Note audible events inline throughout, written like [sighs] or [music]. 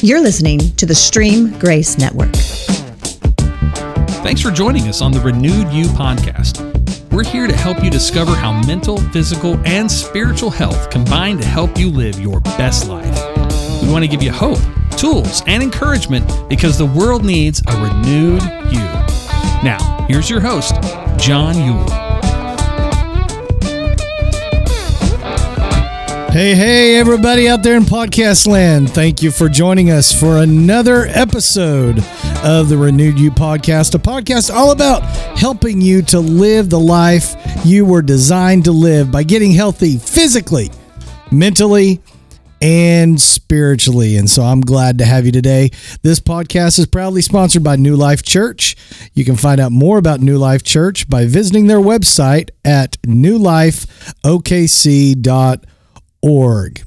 You're listening to the Stream Grace Network. Thanks for joining us on the Renewed You podcast. We're here to help you discover how mental, physical, and spiritual health combine to help you live your best life. We want to give you hope, tools, and encouragement because the world needs a renewed you. Now, here's your host, John Yule. Hey, hey, everybody out there in podcast land. Thank you for joining us for another episode of the Renewed You podcast, a podcast all about helping you to live the life you were designed to live by getting healthy physically, mentally, and spiritually. And so I'm glad to have you today. This podcast is proudly sponsored by New Life Church. You can find out more about New Life Church by visiting their website at newlifeokc.org org.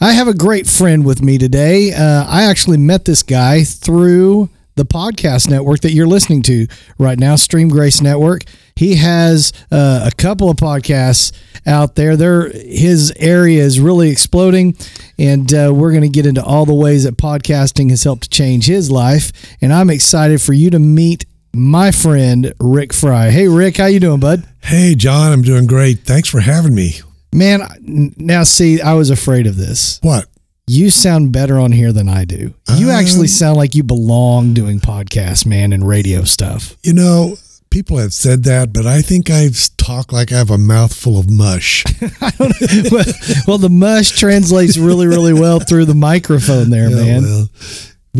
I have a great friend with me today. Uh, I actually met this guy through the podcast network that you're listening to right now, Stream Grace Network. He has uh, a couple of podcasts out there. There, his area is really exploding, and uh, we're going to get into all the ways that podcasting has helped change his life. And I'm excited for you to meet my friend Rick Fry. Hey, Rick, how you doing, bud? Hey, John, I'm doing great. Thanks for having me. Man, now see, I was afraid of this. What? You sound better on here than I do. You um, actually sound like you belong doing podcasts, man, and radio stuff. You know, people have said that, but I think I talk like I have a mouthful of mush. [laughs] well, well, the mush translates really, really well through the microphone there, yeah, man. Well,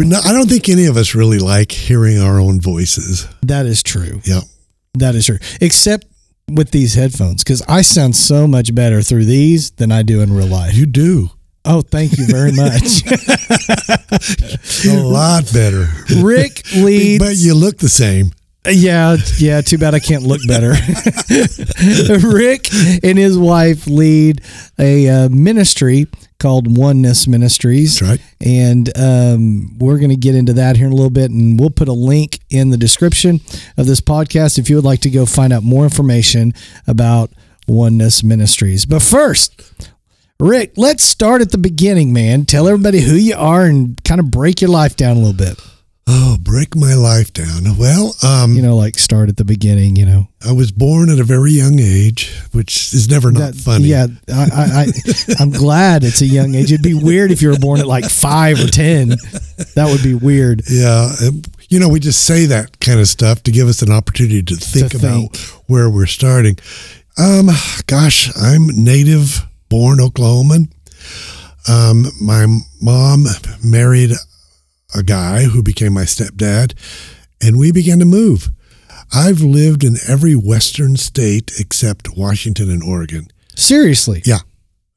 not, I don't think any of us really like hearing our own voices. That is true. Yeah. That is true. Except with these headphones because I sound so much better through these than I do in real life. You do. Oh, thank you very much. [laughs] [laughs] a lot better. Rick leads. But you look the same. Yeah, yeah. Too bad I can't look better. [laughs] Rick and his wife lead a uh, ministry called Oneness Ministries. That's right. And um, we're going to get into that here in a little bit, and we'll put a link in the description of this podcast if you would like to go find out more information about Oneness Ministries. But first, Rick, let's start at the beginning, man. Tell everybody who you are and kind of break your life down a little bit. Oh, break my life down. Well, um, you know, like start at the beginning. You know, I was born at a very young age, which is never not that, funny. Yeah, I, I, I, [laughs] am glad it's a young age. It'd be weird if you were born at like five or ten. That would be weird. Yeah, you know, we just say that kind of stuff to give us an opportunity to think to about think. where we're starting. Um, gosh, I'm native born Oklahoman. Um, my mom married a guy who became my stepdad, and we began to move. I've lived in every Western state except Washington and Oregon. Seriously? Yeah.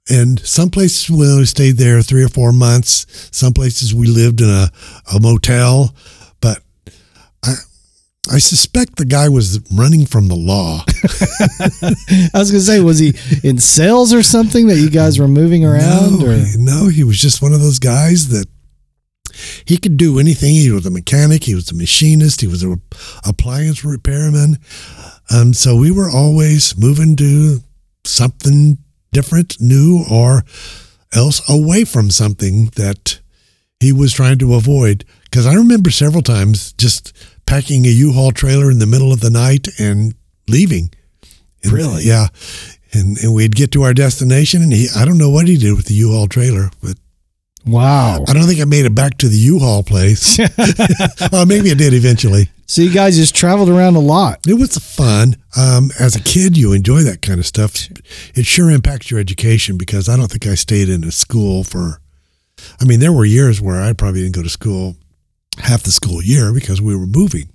And some places we stayed there three or four months. Some places we lived in a, a motel. But I, I suspect the guy was running from the law. [laughs] I was going to say, was he in sales or something that you guys were moving around? No, or? no, he was just one of those guys that he could do anything. He was a mechanic, he was a machinist, he was a appliance repairman. Um, so we were always moving to something different, new, or else away from something that he was trying to avoid. Because I remember several times just packing a U-Haul trailer in the middle of the night and leaving. And, really? Yeah. And, and we'd get to our destination, and he, I don't know what he did with the U-Haul trailer, but Wow. I don't think I made it back to the U-Haul place. [laughs] [laughs] well, maybe I did eventually. So you guys just traveled around a lot. It was fun. Um, as a kid, you enjoy that kind of stuff. It sure impacts your education because I don't think I stayed in a school for. I mean, there were years where I probably didn't go to school half the school year because we were moving.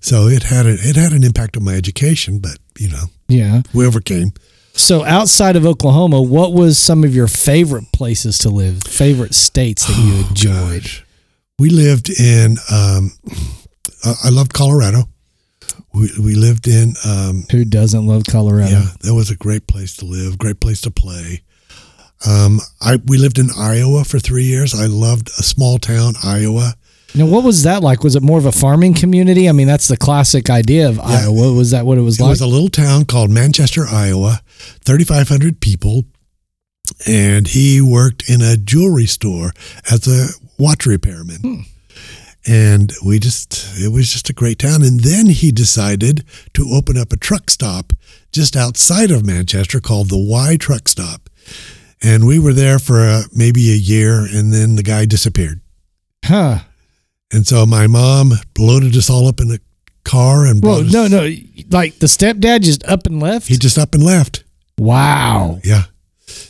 So it had a, it had an impact on my education, but you know, yeah, we overcame. So outside of Oklahoma, what was some of your favorite places to live? Favorite states that you oh, enjoyed? We lived in. Um, I loved Colorado. We we lived in. Um, Who doesn't love Colorado? Yeah, that was a great place to live. Great place to play. Um, I we lived in Iowa for three years. I loved a small town, Iowa. Now, what was that like? Was it more of a farming community? I mean, that's the classic idea of yeah. Iowa. Was that what it was it like? It was a little town called Manchester, Iowa, 3,500 people. And he worked in a jewelry store as a watch repairman. And we just, it was just a great town. And then he decided to open up a truck stop just outside of Manchester called the Y Truck Stop. And we were there for uh, maybe a year, and then the guy disappeared. Huh. And so my mom loaded us all up in a car and Well, brought us- no, no. Like the stepdad just up and left? he just up and left. wow. Yeah,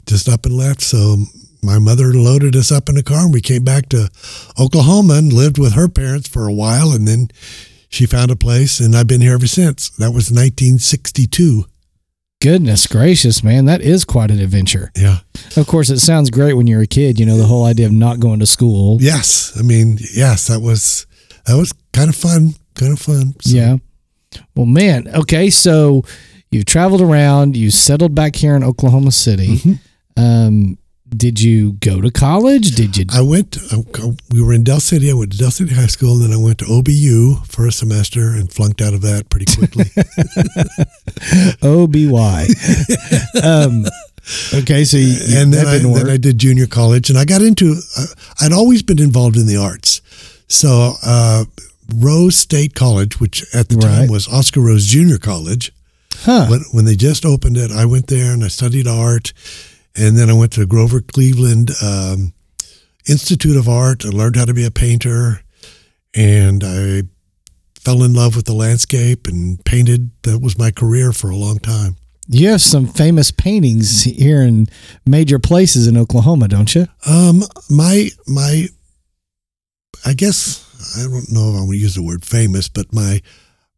just up and left. So my mother loaded us up in a car and we came back to Oklahoma and lived with her parents for a while. And then she found a place and I've been here ever since. That was 1962. Goodness gracious, man. That is quite an adventure. Yeah. Of course, it sounds great when you're a kid, you know, the whole idea of not going to school. Yes. I mean, yes, that was, that was kind of fun. Kind of fun. So- Yeah. Well, man. Okay. So you've traveled around, you settled back here in Oklahoma City. Mm-hmm. Um, did you go to college? Did you? I went, I, we were in Del City. I went to Del City High School and then I went to OBU for a semester and flunked out of that pretty quickly. [laughs] OBY. [laughs] um, okay. So you, you- and then that I, didn't then work. I did junior college and I got into, uh, I'd always been involved in the arts. So, uh, Rose State College, which at the time was Oscar Rose Junior College, huh. when, when they just opened it, I went there and I studied art. And then I went to Grover Cleveland um, Institute of Art. I learned how to be a painter. And I fell in love with the landscape and painted. That was my career for a long time. You have some famous paintings here in major places in Oklahoma, don't you? Um, my my, I guess I don't know if I want to use the word famous, but my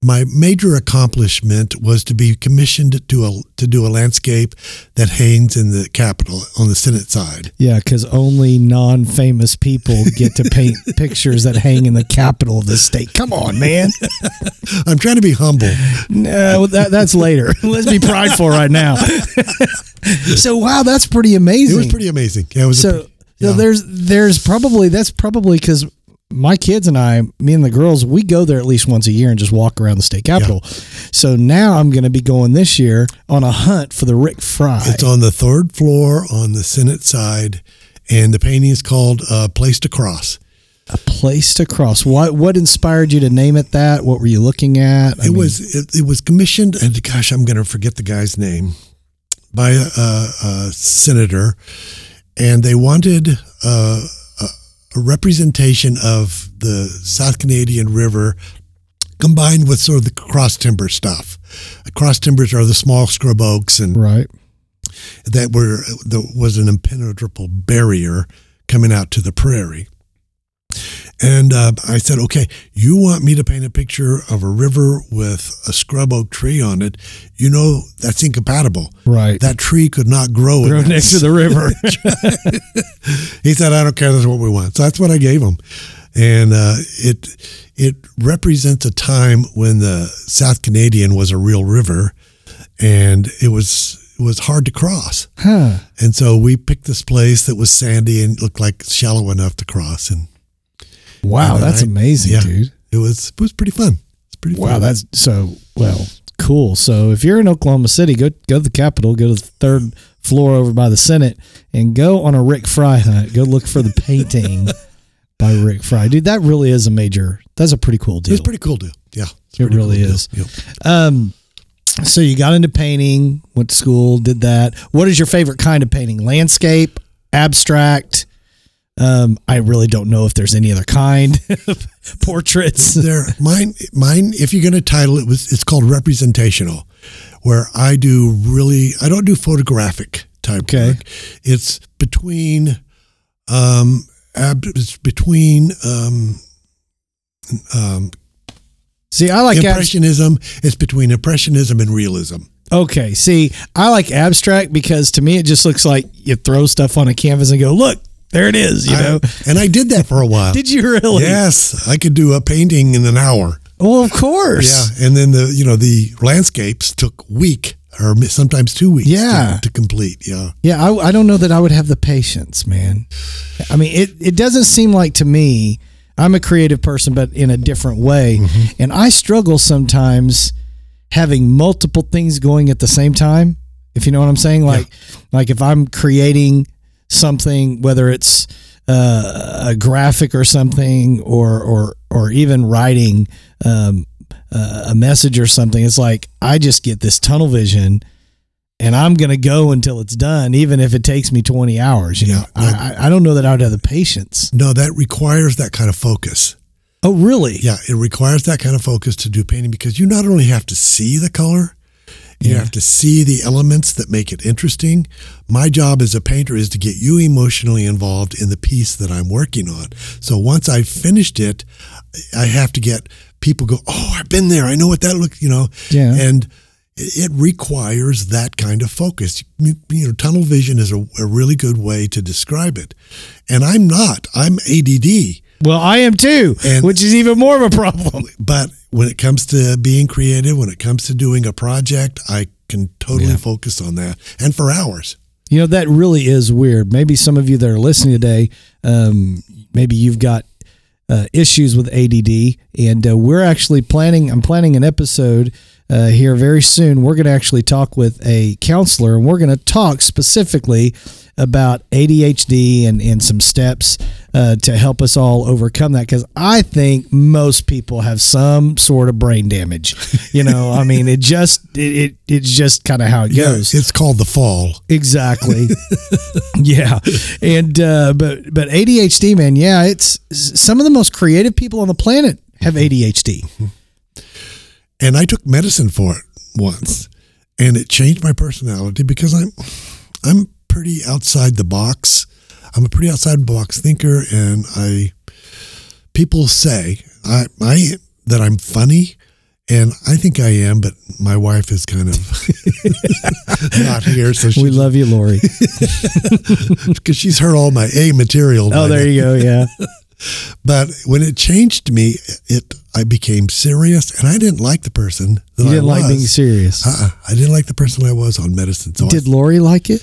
my major accomplishment was to be commissioned to do a to do a landscape that hangs in the Capitol on the Senate side. Yeah, because only non-famous people get to paint [laughs] pictures that hang in the Capitol of the state. Come on, man. [laughs] I'm trying to be humble. No, that, that's later. [laughs] Let's be prideful right now. so, wow, that's pretty amazing. It was pretty amazing. Yeah, it was. a so, so there's there's probably that's probably because my kids and I, me and the girls, we go there at least once a year and just walk around the state capitol. So now I'm going to be going this year on a hunt for the Rick Fry. It's on the third floor on the Senate side, and the painting is called uh, "Place to Cross." a place to cross. What what inspired you to name it that? What were you looking at? I it mean, was it, it was commissioned, and gosh, I'm going to forget the guy's name by a, a, a senator, and they wanted uh, a, representation of the South Canadian River combined with sort of the cross timber stuff. Cross timbers are the small scrub oaks, and right. that were there was an impenetrable barrier coming out to the prairie. And uh, I said, okay, you want me to paint a picture of a river with a scrub oak tree on it? You know that's incompatible. Right. That tree could not grow, Grow next to the river. [laughs] he said, "I don't care. That's what we want." So that's what I gave him, and uh, it it represents a time when the South Canadian was a real river, and it was it was hard to cross. huh. And so we picked this place that was sandy and looked like shallow enough to cross, and Wow, And that's I- amazing, yeah. dude. it was it was pretty fun. It's pretty Wow, fun. that's so well cool. So if you're in Oklahoma City, go go to the Capitol, go to the third floor over by the Senate, and go on a Rick Fry hunt. Go look for the painting [laughs] by Rick Fry, dude. That really is a major. That's a pretty cool deal. It's a pretty cool deal. Yeah, It really cool is. Yep. Um, so you got into painting, went to school, did that. What is your favorite kind of painting? Landscape, abstract. Um, I really don't know if there's any other kind. [laughs] Of portraits. there mine mine if you're going to title it was it's called representational where i do really i don't do photographic type Okay. work it's between um ab, it's between um um See, I like impressionism it's between impressionism and realism Okay, see, I like abstract because to me it just looks like you throw stuff on a canvas and go, look, there it is. You I- know? and i did that for a while [laughs] Did you really? yes i could do a painting in an hour Well, of course. yeah and then the you know the landscapes took week or sometimes two weeks Yeah. to, to complete yeah Yeah, I, I don't know that I would have the patience, man. I mean, it, it doesn't seem like to me, I'm a creative person, but in a different way. Mm-hmm. And I struggle sometimes having multiple things going at the same time, if you know what I'm saying. Like, like if I'm creating something, whether it's uh, a graphic or something, or or or even writing um, uh, a message or something, it's like I just get this tunnel vision. And I'm gonna go until it's done, even if it takes me 20 hours. You Yeah. know, I, I- I don't know that I would have the patience. No, that requires that kind of focus. Oh, really? Yeah, it requires that kind of focus to do painting because you not only have to see the color, you Yeah. have to see the elements that make it interesting. My job as a painter is to get you emotionally involved in the piece that I'm working on. So once I've finished it, I have to get people go, "Oh, I've been there. I know what that looks, you know." Yeah. And it requires that kind of focus. You you know, tunnel vision is a, a really good way to describe it. And I'm not. I'm ADD. Well, I am too, And- which is even more of a problem. but when it comes to being creative, when it comes to doing a project, I can totally Yeah. focus on that and for hours. You know, that really is weird. Maybe some of you that are listening today, um, maybe you've got uh, issues with ADD, and uh, we're actually planning. I'm planning an episode uh, here very soon. We're going to actually talk with a counselor, and we're going to talk specifically about ADHD and, and some steps uh, to help us all overcome that. Because I think most people have some sort of brain damage. You know, I mean, it just it, it it's just kind of how it goes. it's called the fall. Exactly. [laughs] yeah. And uh, but but ADHD, man, yeah, it's some of the most creative people on the planet have ADHD. [laughs] And I took medicine for it once, and it changed my personality because I'm I'm pretty outside the box. I'm a pretty outside box thinker, and I people say I I that I'm funny. And I think I am, but my wife is kind of [laughs] not here, so she We love you, Lori. [laughs] because she's heard all my A material. Oh, there now. you go. Yeah. [laughs] But when it changed me, it I became serious, and I didn't like the person that You I didn't like was. being serious. Uh-uh. I didn't like the person I was on medicine. So I- Did Lori like it?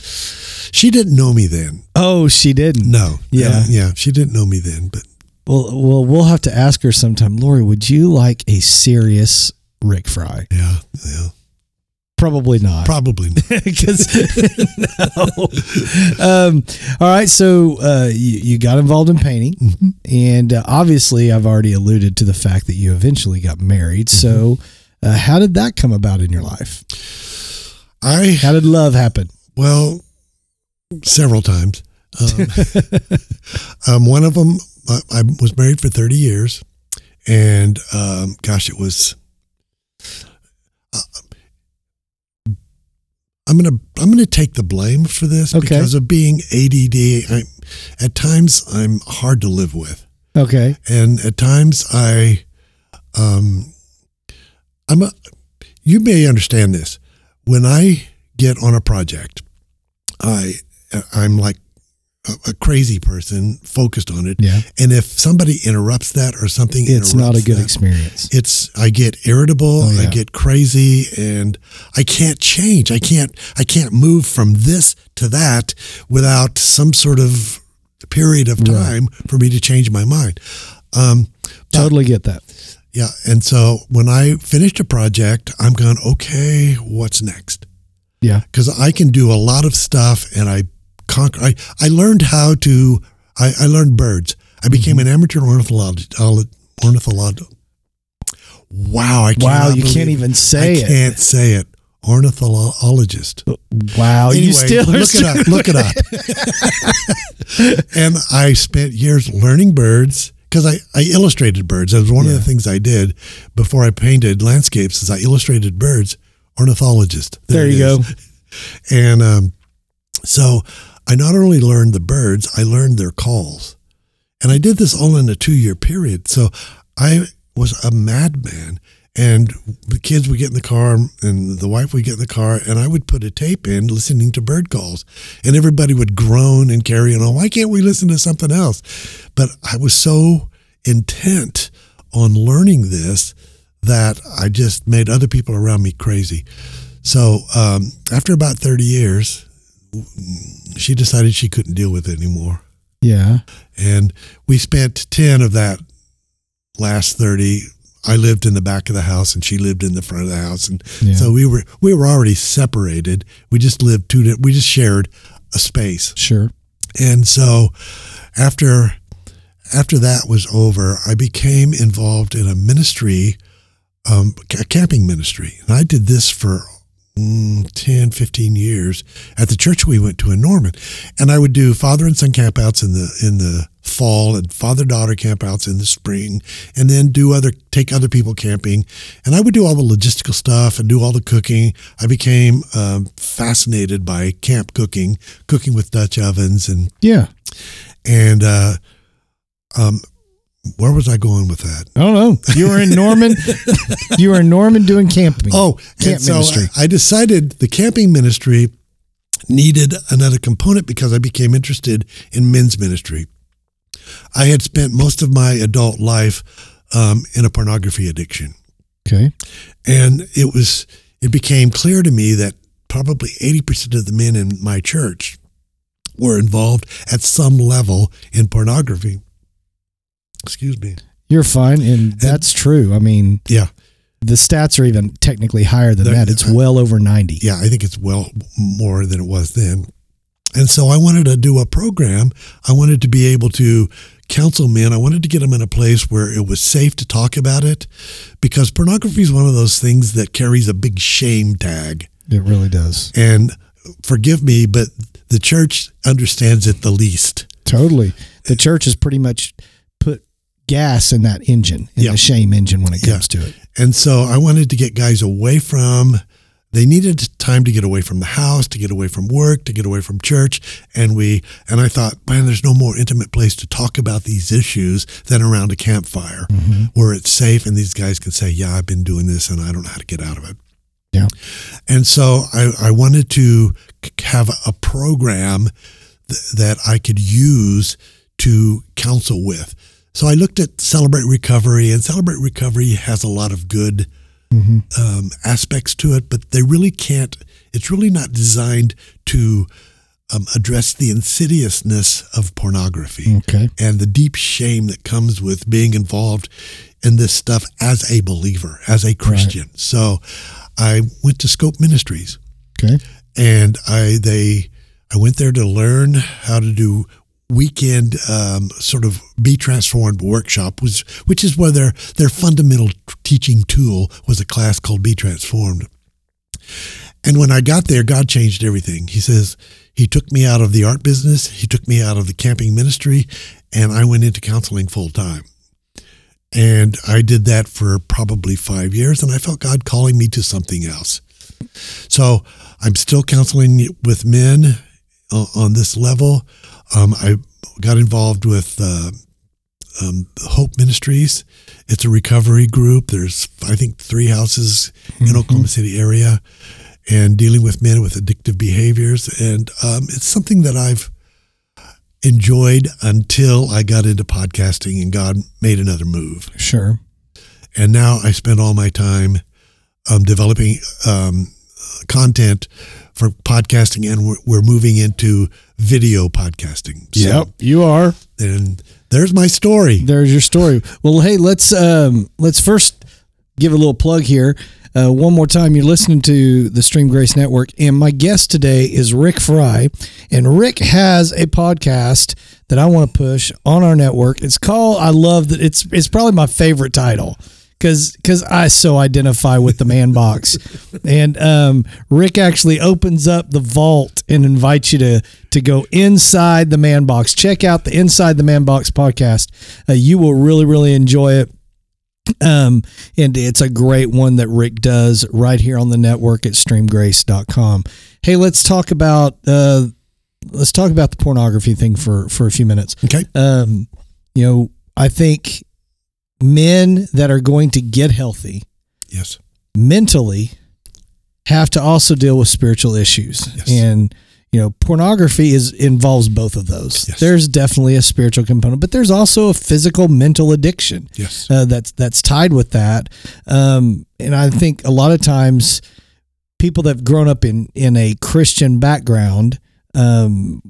She didn't know me then. Oh, she didn't. No. Yeah. Uh, yeah. She didn't know me then. But Well, well, we'll have to ask her sometime. Lori, would you like a serious Rick Fry? yeah, yeah, Probably not. probably. Not. [laughs] because [laughs] no. Um, all right, so uh, you, you got involved in painting, Mm-hmm. and uh, obviously, I've already alluded to the fact that you eventually got married. Mm-hmm. So, uh, how did that come about in your life? I How did love happen? well, several times. Um, [laughs] um, one of them, I, I was married for thirty years, and um, gosh, it was. uh, I'm gonna I'm gonna take the blame for this Okay. because of being ADD. I, at times, I'm hard to live with. Okay, and at times I, um, I'm a. You may understand this. When I get on a project, I I'm like a, a crazy person focused on it. Yeah. And if somebody interrupts that or something, it's not a good that, experience. It's I get irritable, Oh, I get crazy, and I can't change. I can't I can't move from this to that without some sort of period of time for me to change my mind. Um, but- Totally get that. yeah, and so when I finished a project, I'm going, okay, what's next? Yeah. Because I can do a lot of stuff, and I conquer. I, I learned how to. I, I learned birds. I became Mm-hmm. an amateur ornithologist. Ornithologist. Wow! I Wow, you can't even say it. I it. can't say it. Ornithologist. Wow, you Anyway, still are look it up. Look it up. [laughs] and I spent years learning birds because I, I illustrated birds. That was one of the things I did before I painted landscapes. Is I illustrated birds. Ornithologist. There it you go. [laughs] And um, so I not only learned the birds, I learned their calls, and I did this all in a two-year period. So I was a madman. And the kids would get in the car and the wife would get in the car and I would put a tape in listening to bird calls. And everybody would groan and carry on. Why can't we listen to something else? But I was so intent on learning this that I just made other people around me crazy. So um, after about 30 years, she decided she couldn't deal with it anymore. Yeah. And we spent 10 of that last 30 I lived in the back of the house and she lived in the front of the house and Yeah. so we were we were already separated. We just lived two we just shared a space. Sure. And so after after that was over, I became involved in a ministry, um, a camping ministry. And I did this for mm, 10, 15 years at the church we went to in Norman. And I would do father and son campouts in the in the fall and father daughter campouts in the spring and then do other take other people camping and i would do all the logistical stuff and do all the cooking i became um, fascinated by camp cooking cooking with dutch ovens and Yeah. and uh, um, where was I going with that? I don't know. You were in Norman. [laughs] you were in Norman doing camping. Oh, camp so ministry. I decided the camping ministry needed another component because I became interested in men's ministry. I had spent most of my adult life um, in a pornography addiction, Okay. and it was it became clear to me that probably eighty percent of the men in my church were involved at some level in pornography. Excuse me. You're fine, and that's true. I mean, Yeah. the stats are even technically higher than that. It's well over ninety. yeah, I think it's well more than it was then. And so I wanted to do a program. I wanted to be able to counsel men. I wanted to get them in a place where it was safe to talk about it because pornography is one of those things that carries a big shame tag. It really does. And forgive me, but the church understands it the least. Totally. The church is pretty much gas in that engine, in Yeah. the shame engine when it Yeah. comes to it. And so I wanted to get guys away from, they needed time to get away from the house, to get away from work, to get away from church. And we, and I thought, man, there's no more intimate place to talk about these issues than around a campfire mm-hmm. where it's safe and these guys can say, yeah, I've been doing this and I don't know how to get out of it. Yeah. And so I, I wanted to have a program th- that I could use to counsel with. So I looked at Celebrate Recovery, and Celebrate Recovery has a lot of good um, aspects to it, but they really can't, it's really not designed to um, address the insidiousness of pornography Okay. and the deep shame that comes with being involved in this stuff as a believer, as a Christian. So I went to Scope Ministries Okay. and I they I went there to learn how to do weekend um, sort of be transformed workshop was which is where their their fundamental teaching tool was a class called be transformed. And when i got there god changed everything. He says he took me out of the art business he took me out of the camping ministry and i went into counseling full time and i did that for probably five years and i felt god calling me to something else. So I'm still counseling with men on this level. Um, I got involved with uh, um, Hope Ministries. It's a recovery group. There's I think three houses in Oklahoma City area, and dealing with men with addictive behaviors. And um, it's something that I've enjoyed until I got into podcasting and God made another move Sure. and now I spend all my time um, developing um, content for podcasting, and we're, we're moving into video podcasting. So, You are. and there's my story. There's your story. Well, hey, let's um let's first give a little plug here. Uh, one more time, you're listening to the Stream Grace Network, and my guest today is Rick Fry, and Rick has a podcast that I want to push on our network. It's called. I love that. It's it's probably my favorite title because because I so identify with the man box, and um, Rick actually opens up the vault and invites you to to go inside the man box. Check out the Inside the Man Box podcast. Uh, you will really really enjoy it. Um, and it's a great one that Rick does right here on the network at streamgrace.com. Hey, let's talk about uh let's talk about the pornography thing for for a few minutes. Okay. Um, you know, I think men that are going to get healthy Yes. mentally have to also deal with spiritual issues. Yes. And you know, pornography is involves both of those. Yes. There's definitely a spiritual component, but there's also a physical mental addiction Yes. uh, that's that's tied with that. Um, and I think a lot of times people that have grown up in in a Christian background, um,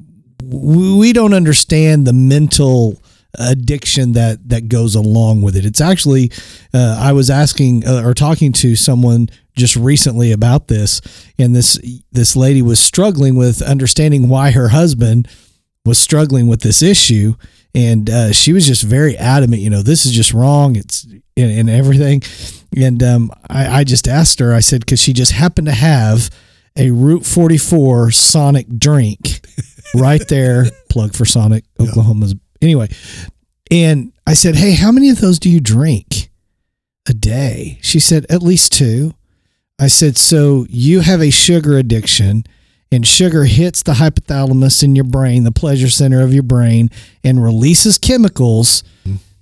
we, we don't understand the mental addiction that that goes along with it. It's actually uh, I was asking uh, or talking to someone just recently about this, and this this lady was struggling with understanding why her husband was struggling with this issue, and uh, she was just very adamant. You know, this is just wrong. It's and, and everything. And um, I, I just asked her. I said because she just happened to have a Route 44 Sonic drink [laughs] right there. Plug for Sonic, Oklahoma's. Anyway, and I said, Hey, how many of those do you drink a day? She said, At least two. I said, So you have a sugar addiction, and sugar hits the hypothalamus in your brain, the pleasure center of your brain, and releases chemicals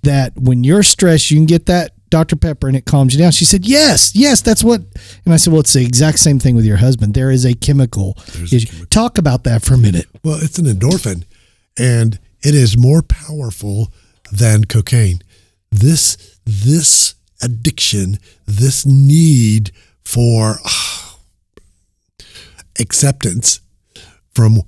that when you're stressed, you can get that Dr. Pepper and it calms you down. She said, Yes, yes, that's what. And I said, Well, it's the exact same thing with your husband. There is a chemical. A chemical. Talk about that for a minute. Well, it's an endorphin, and it is more powerful than cocaine. This this addiction, this need for ah, acceptance from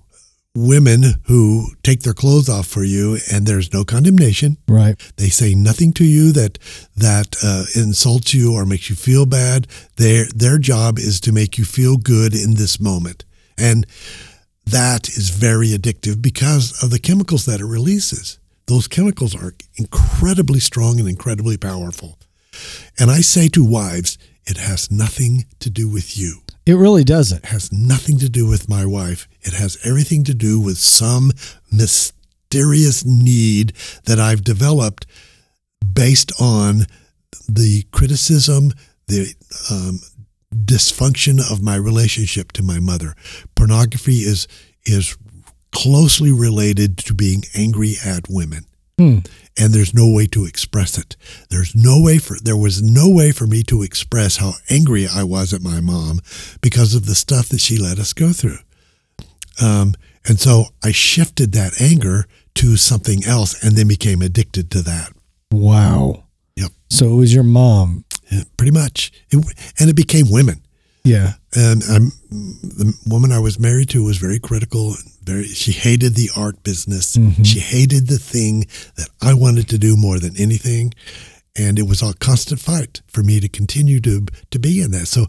women who take their clothes off for you, and there's no condemnation. Right. They say nothing to you that that uh, insults you or makes you feel bad. Their their job is to make you feel good in this moment, and that is very addictive because of the chemicals that it releases. Those chemicals are incredibly strong and incredibly powerful. And I say to wives, it has nothing to do with you It really doesn't. It has nothing to do with my wife. It has everything to do with some mysterious need that I've developed based on the criticism, the um, dysfunction of my relationship to my mother. Pornography is is closely related to being angry at women. And there's no way to express it. There's no way for there was no way for me to express how angry I was at my mom because of the stuff that she let us go through. Um, and so I shifted that anger to something else and then became addicted to that. Wow. Yep. So it was your mom. Pretty much. It, and it became women. Yeah. And I'm, the woman I was married to was very critical. Very, she hated the art business. She hated the thing that I wanted to do more than anything, and it was a constant fight for me to continue to to be in that. So,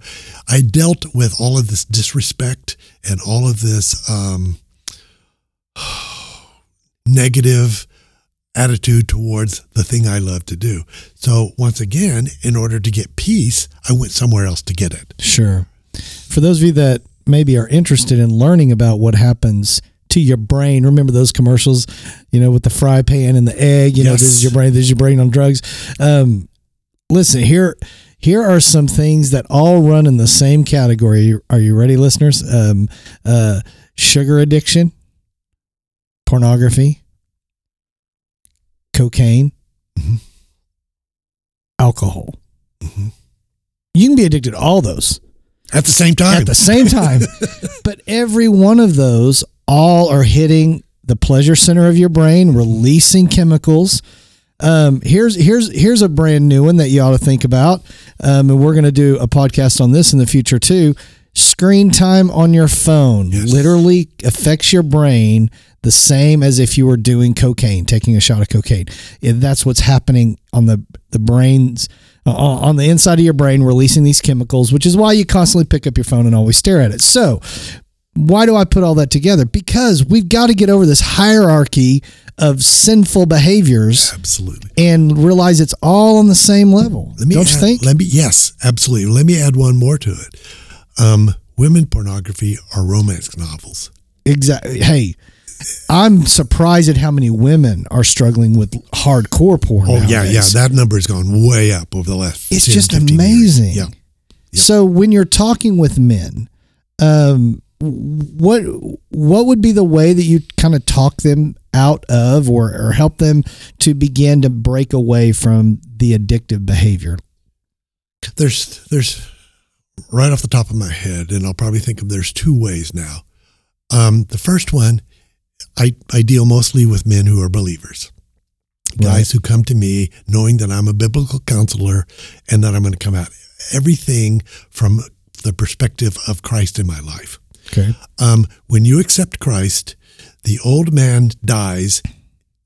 I dealt with all of this disrespect and all of this um, [sighs] negative attitude towards the thing I love to do. So, once again, in order to get peace, I went somewhere else to get it. Sure. For those of you that maybe are interested in learning about what happens to your brain, remember those commercials, you know, with the fry pan and the egg, you know, this is your brain, this is your brain on drugs. Um, listen, here here are some things that all run in the same category. Are you ready, listeners? Um, uh, sugar addiction, pornography, cocaine, Mhm. alcohol. Mhm. You can be addicted to all those At the same time. at the same time. [laughs] but every one of those all are hitting the pleasure center of your brain, releasing chemicals. Um, here's here's here's a brand new one that you ought to think about, um, and we're going to do a podcast on this in the future too. Screen time on your phone Yes. literally affects your brain the same as if you were doing cocaine, taking a shot of cocaine. And that's what's happening on the the brains uh, on the inside of your brain, releasing these chemicals, which is why you constantly pick up your phone and always stare at it. So, why do I put all that together? Because we've got to get over this hierarchy of sinful behaviors Absolutely. and realize it's all on the same level. Let me Don't you add- think? Let me yes, absolutely. Let me add one more to it. Um, women pornography are romance novels. Exactly. Hey, I'm surprised at how many women are struggling with hardcore porn. Oh yeah, yeah. That number has gone way up over the last. it's 10, just 15 years. amazing. Yeah. Yep. So when you're talking with men, um, what what would be the way that you kind of talk them out of, or or help them to begin to break away from the addictive behavior? There's there's right off the top of my head, and I'll probably think of there's two ways now. Um, the first one, I I deal mostly with men who are believers. Guys who come to me knowing that I'm a biblical counselor and that I'm going to come at everything from the perspective of Christ in my life. Okay. Um, when you accept Christ, the old man dies,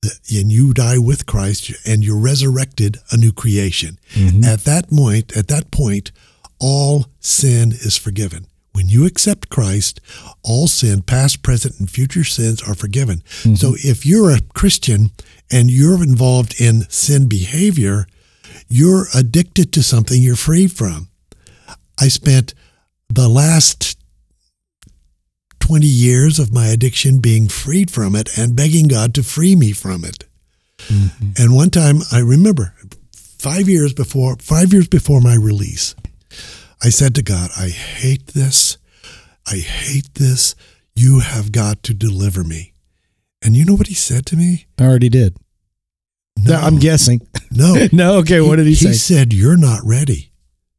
and you die with Christ, and you're resurrected a new creation. At that point, at that point, all sin is forgiven. When you accept Christ, all sin, past, present, and future sins are forgiven. Mm-hmm. So if you're a Christian and you're involved in sin behavior, you're addicted to something you're free from. I spent the last 20 years of my addiction being freed from it and begging God to free me from it. Mm-hmm. And one time I remember 5 years before 5 years before my release, I said to God, I hate this. I hate this. You have got to deliver me. And you know what he said to me? I already did. No, I'm guessing. no. [laughs] no, okay. What did he, say? He said, You're not ready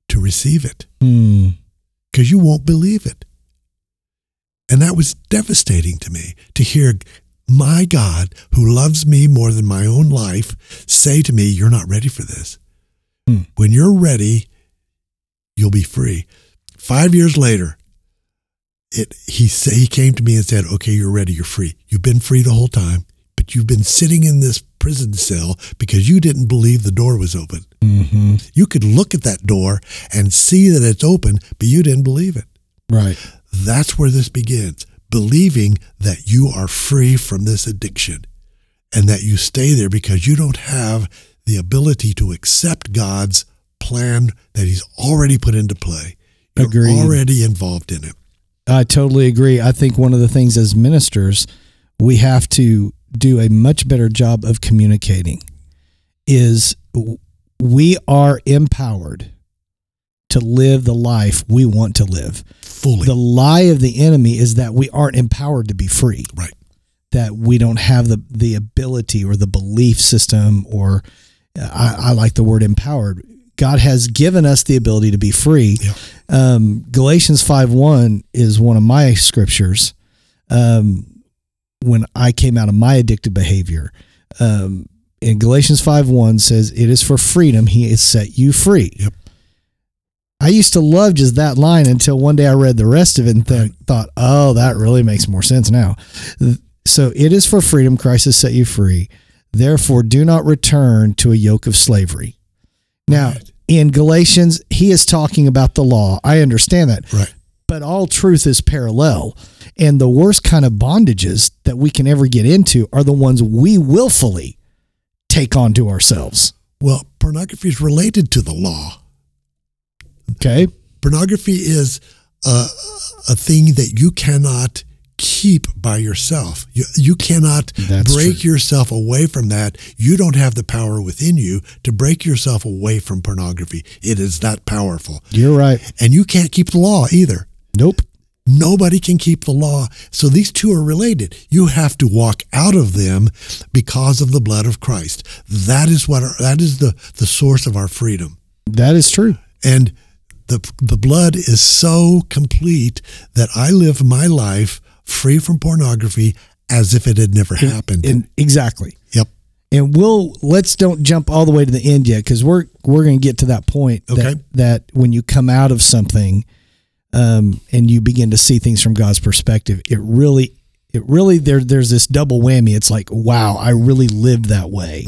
to receive it Hmm. because you won't believe it. And that was devastating to me to hear my God, who loves me more than my own life, say to me, You're not ready for this. Hmm. When you're ready, you'll be free. Five years later, it he say, he came to me and said, Okay, you're ready, you're free. You've been free the whole time, but you've been sitting in this prison cell because you didn't believe the door was open. hmm You could look at that door and see that it's open, but you didn't believe it. Right. That's where this begins. Believing that you are free from this addiction and that you stay there because you don't have the ability to accept God's plan that He's already put into play. You're Agreed. already involved in it. I totally agree. I think one of the things as ministers, we have to do a much better job of communicating is we are empowered to live the life we want to live. Fully. The lie of the enemy is that we aren't empowered to be free. right. That we don't have the the ability or the belief system or I, I like the word empowered. God has given us the ability to be free. Yeah. Um, Galatians 5 1 is one of my scriptures. Um, when I came out of my addictive behavior, um, in Galatians 5 1 says, It is for freedom he has set you free. Yep. I used to love just that line until one day I read the rest of it and th- thought, oh, that really makes more sense now. So it is for freedom Christ has set you free. Therefore, do not return to a yoke of slavery. Now, Right. In Galatians, he is talking about the law. I understand that. Right. But all truth is parallel. And the worst kind of bondages that we can ever get into are the ones we willfully take onto ourselves. Well, pornography is related to the law. Okay. Pornography is a, a thing that you cannot keep by yourself. You, you cannot That's break true. yourself away from that. You don't have the power within you to break yourself away from pornography. It is that powerful. You're right. And you can't keep the law either. Nope. Nobody can keep the law. So these two are related. You have to walk out of them because of the blood of Christ. That is what our, that is the the source of our freedom. That is true. And the the blood is so complete that I live my life free from pornography as if it had never happened. And exactly. yep. And we'll let's don't jump all the way to the end yet because we're we're going to get to that point Okay. that that when you come out of something um, and you begin to see things from God's perspective, it really it really there there's this double whammy. It's like wow, I really lived that way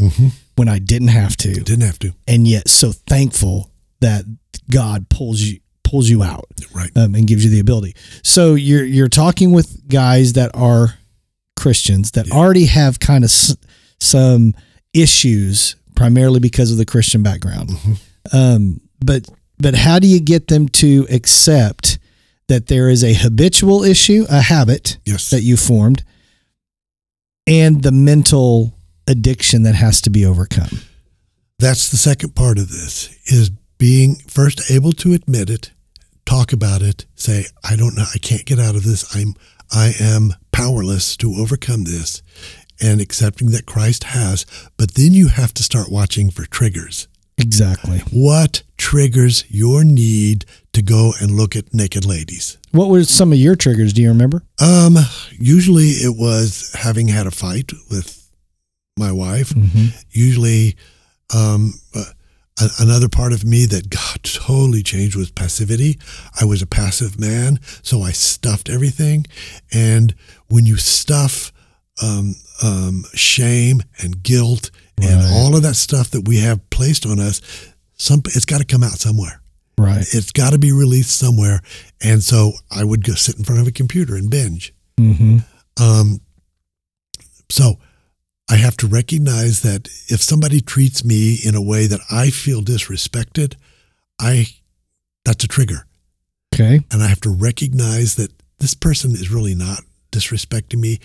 when I didn't have to, Didn't have to. and yet so thankful that God pulls you pulls you out Right. um, and gives you the ability. So you're you're talking with guys that are Christians that already have kind of s- some issues, primarily because of the Christian background. Um, but but how do you get them to accept that there is a habitual issue, a habit Yes. that you formed, and the mental addiction that has to be overcome? That's the second part of this is being first able to admit it, talk about it, say, I don't know, I can't get out of this. I'm I am powerless to overcome this and accepting that Christ has, but then you have to start watching for triggers. Exactly. What triggers your need to go and look at naked ladies? What were some of your triggers? Do you remember? Um, usually it was having had a fight with my wife. Usually, um, uh, a- another part of me that got totally changed was passivity. I was a passive man, so I stuffed everything. And when you stuff um, um, shame and guilt and all of that stuff that we have placed on us, some it's got to come out somewhere. Right. It's got to be released somewhere. And so I would go sit in front of a computer and binge. Mm-hmm. Um, so I have to recognize that if somebody treats me in a way that I feel disrespected, I that's a trigger. Okay. And I have to recognize that this person is really not disrespecting me.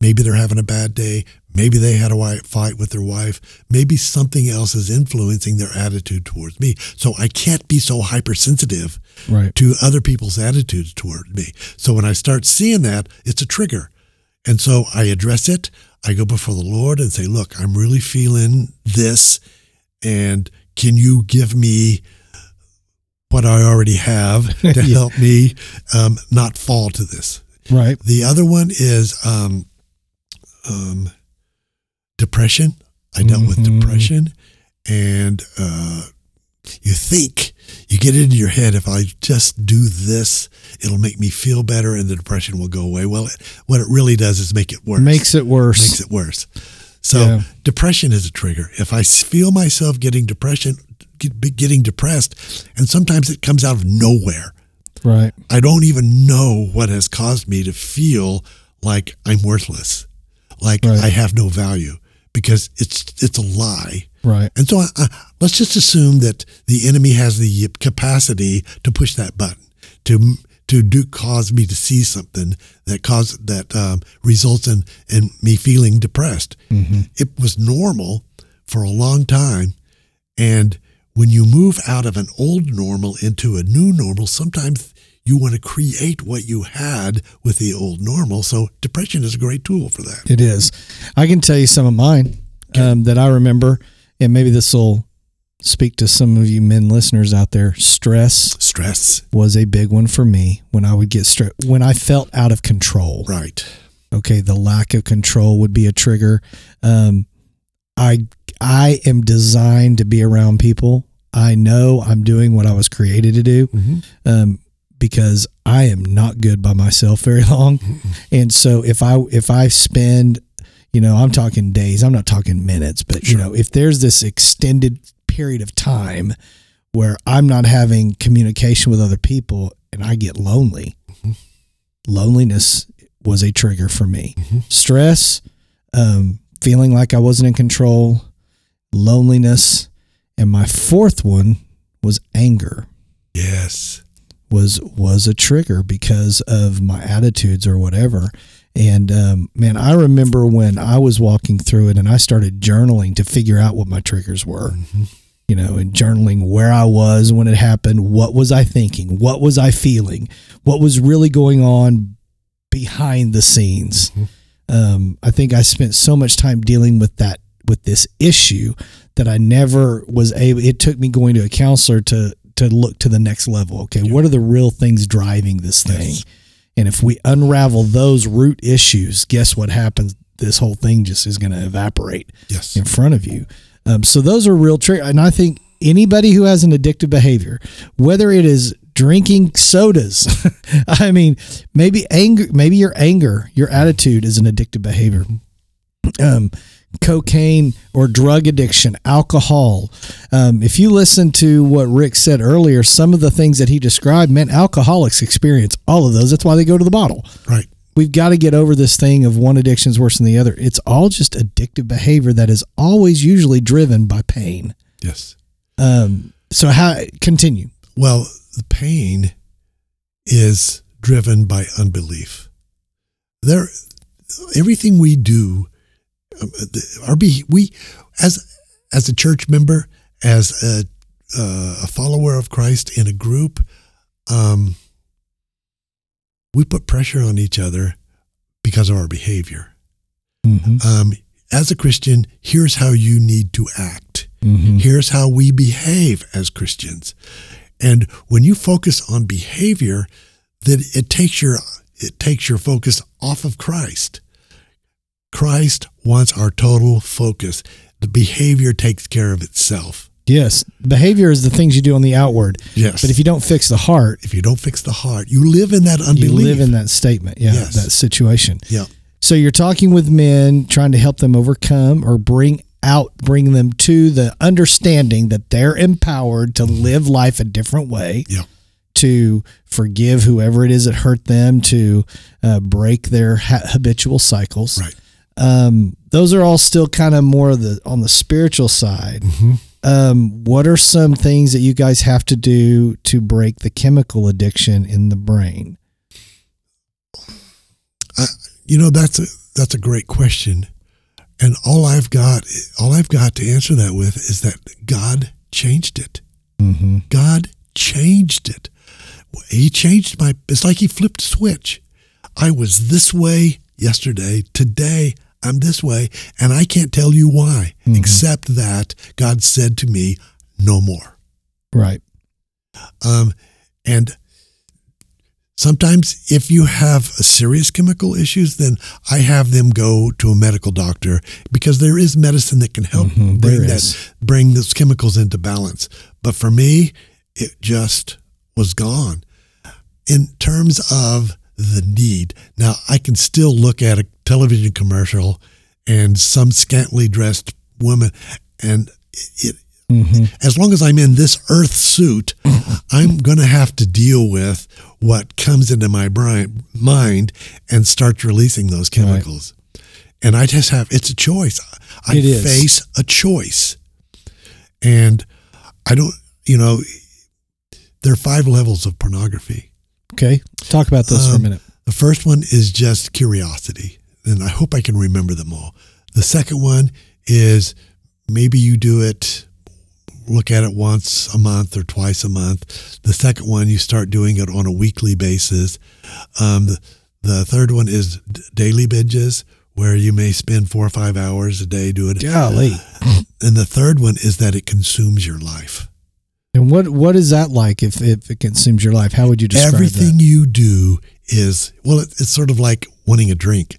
Maybe they're having a bad day. Maybe they had a fight with their wife. Maybe something else is influencing their attitude towards me. So I can't be so hypersensitive Right. to other people's attitudes toward me. So when I start seeing that, it's a trigger. And so I address it. I go before the Lord and say, Look, I'm really feeling this. And can you give me what I already have [laughs] to Yeah. help me um, not fall to this? Right. The other one is um, um, depression. I dealt with Mhm. depression, and uh, you think you get it into your head if I just do this, it'll make me feel better, and the depression will go away. Well, it, what it really does is make it worse. Makes it worse. makes it worse. So Yeah. depression is a trigger. If I feel myself getting depression, get, getting depressed, and sometimes it comes out of nowhere. right. I don't even know what has caused me to feel like I'm worthless, like Right. I have no value because it's it's a lie. Right. And so I, I, let's just assume that the enemy has the capacity to push that button to to do cause me to see something that cause that um, results in in me feeling depressed. It was normal for a long time, and when you move out of an old normal into a new normal, sometimes you want to create what you had with the old normal. So depression is a great tool for that. It is. I can tell you some of mine um, that I remember, and maybe this will speak to some of you men listeners out there. Stress Stress, was a big one for me when I would get stressed, when I felt out of control. right? Okay, the lack of control would be a trigger. Um, I I am designed to be around people. I know I'm doing what I was created to do. Um, because I am not good by myself very [laughs] long. And so if I if I spend, you know, I'm talking days, I'm not talking minutes, but you know, if there's this extended period of time where I'm not having communication with other people and I get lonely, loneliness was a trigger for me. Stress, um, feeling like I wasn't in control, loneliness, and my fourth one was anger Yes. was was a trigger because of my attitudes or whatever. And um, man, I remember when I was walking through it and I started journaling to figure out what my triggers were. You know, and journaling where I was when it happened, what was I thinking, what was I feeling, what was really going on behind the scenes. Um, I think I spent so much time dealing with that with this issue that I never was able. It took me going to a counselor to to look to the next level. Okay, what are the real things driving this thing? And if we unravel those root issues, guess what happens? This whole thing just is going to evaporate Yes. in front of you. Um, so those are real trick. And I think anybody who has an addictive behavior, whether it is drinking sodas, [laughs] I mean, maybe anger, maybe your anger, your attitude is an addictive behavior. Um, cocaine or drug addiction, alcohol. Um, if you listen to what Rick said earlier, some of the things that he described meant alcoholics experience all of those. That's why they go to the bottle Right. we've got to get over this thing of one addiction is worse than the other. It's all just addictive behavior that is always usually driven by pain. Yes. Um, so how continue? Well, the pain is driven by unbelief. There, everything we do, our be we as as a church member, as a, uh, a follower of Christ in a group, um, we put pressure on each other because of our behavior. Mm-hmm. Um, as a Christian, here's how you need to act. Mm-hmm. Here's how we behave as Christians. And when you focus on behavior, then it takes your it takes your focus off of Christ. Christ wants our total focus. The behavior takes care of itself. Yes, behavior is the things you do on the outward. Yes. But if you don't fix the heart, if you don't fix the heart, you live in that unbelief. you live in that statement. Yeah, Yes. that situation. yeah. So you're talking with men, trying to help them overcome or bring out, bring them to the understanding that they're empowered to live life a different way. Yeah. To forgive whoever it is that hurt them, to uh, break their ha- habitual cycles. Right. Um, those are all still kind of more of the on the spiritual side. Um, what are some things that you guys have to do to break the chemical addiction in the brain? You know, that's a that's a great question. And all I've got all I've got to answer that with is that God changed it. Mm-hmm. God changed it. He changed my it's like he flipped a switch. I was this way yesterday, today I'm this way, and I can't tell you why, except that God said to me, no more. Right. Um, and sometimes if you have serious chemical issues, then I have them go to a medical doctor because there is medicine that can help Mhm, bring that bring those chemicals into balance. But for me, it just was gone. In terms of the need, now I can still look at a television commercial and some scantily dressed woman, and it, Mm-hmm. as long as I'm in this earth suit, [laughs] I'm going to have to deal with what comes into my brain, mind and starts releasing those chemicals. And I just have, it's a choice. I It face a choice. And I don't, you know, there are five levels of pornography. Okay. Talk about those for a Um, minute. The first one is just curiosity, and I hope I can remember them all. The second one is maybe you do it, look at it once a month or twice a month. The second one, you start doing it on a weekly basis. Um, the, the third one is d- daily binges, where you may spend four or five hours a day doing it. Golly. And the third one is that it consumes your life. And what what is that like if, if it consumes your life? How would you describe everything that? you do is well it, it's sort of like wanting a drink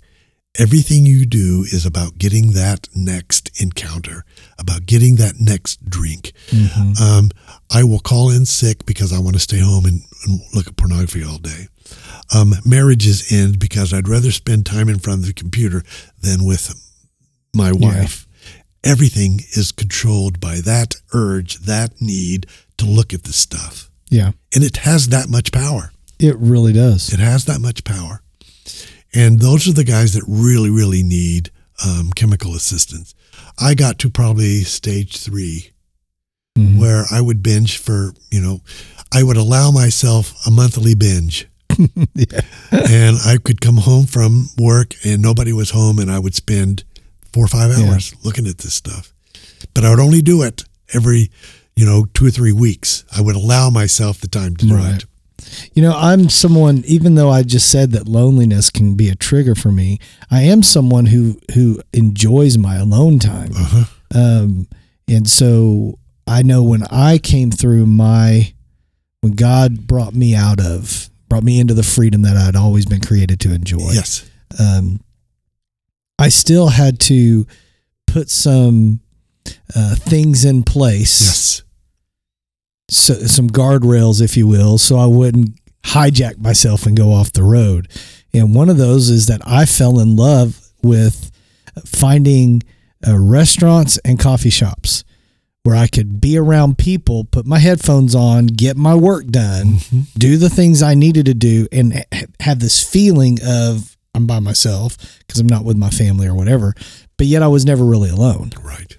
everything you do is about getting that next encounter about getting that next drink Mhm. um, i will call in sick because i want to stay home and, and look at pornography all day um, marriages end because i'd rather spend time in front of the computer than with my wife everything is controlled by that urge that need to look at this stuff Yeah. and it has that much power It really does. it has that much power. And those are the guys that really, really need um, chemical assistance. I got to probably stage 3 Mhm. where I would binge for, you know, I would allow myself a monthly binge. [laughs] Yeah. and I could come home from work and nobody was home and I would spend four or five Yeah. hours looking at this stuff. But I would only do it every, you know, two or three weeks. I would allow myself the time to do Right. it. You know, I'm someone even though I just said that loneliness can be a trigger for me, I am someone who who enjoys my alone time. Uh-huh. Um and so I know when I came through my when God brought me out of brought me into the freedom that I'd always been created to enjoy. Yes. um, I still had to put some uh, things in place, Yes. So, some guardrails, if you will, so I wouldn't hijack myself and go off the road. And one of those is that I fell in love with finding uh, restaurants and coffee shops where I could be around people, put my headphones on, get my work done, do the things I needed to do, and ha- have this feeling of I'm by myself because I'm not with my family or whatever. But yet I was never really alone. Right.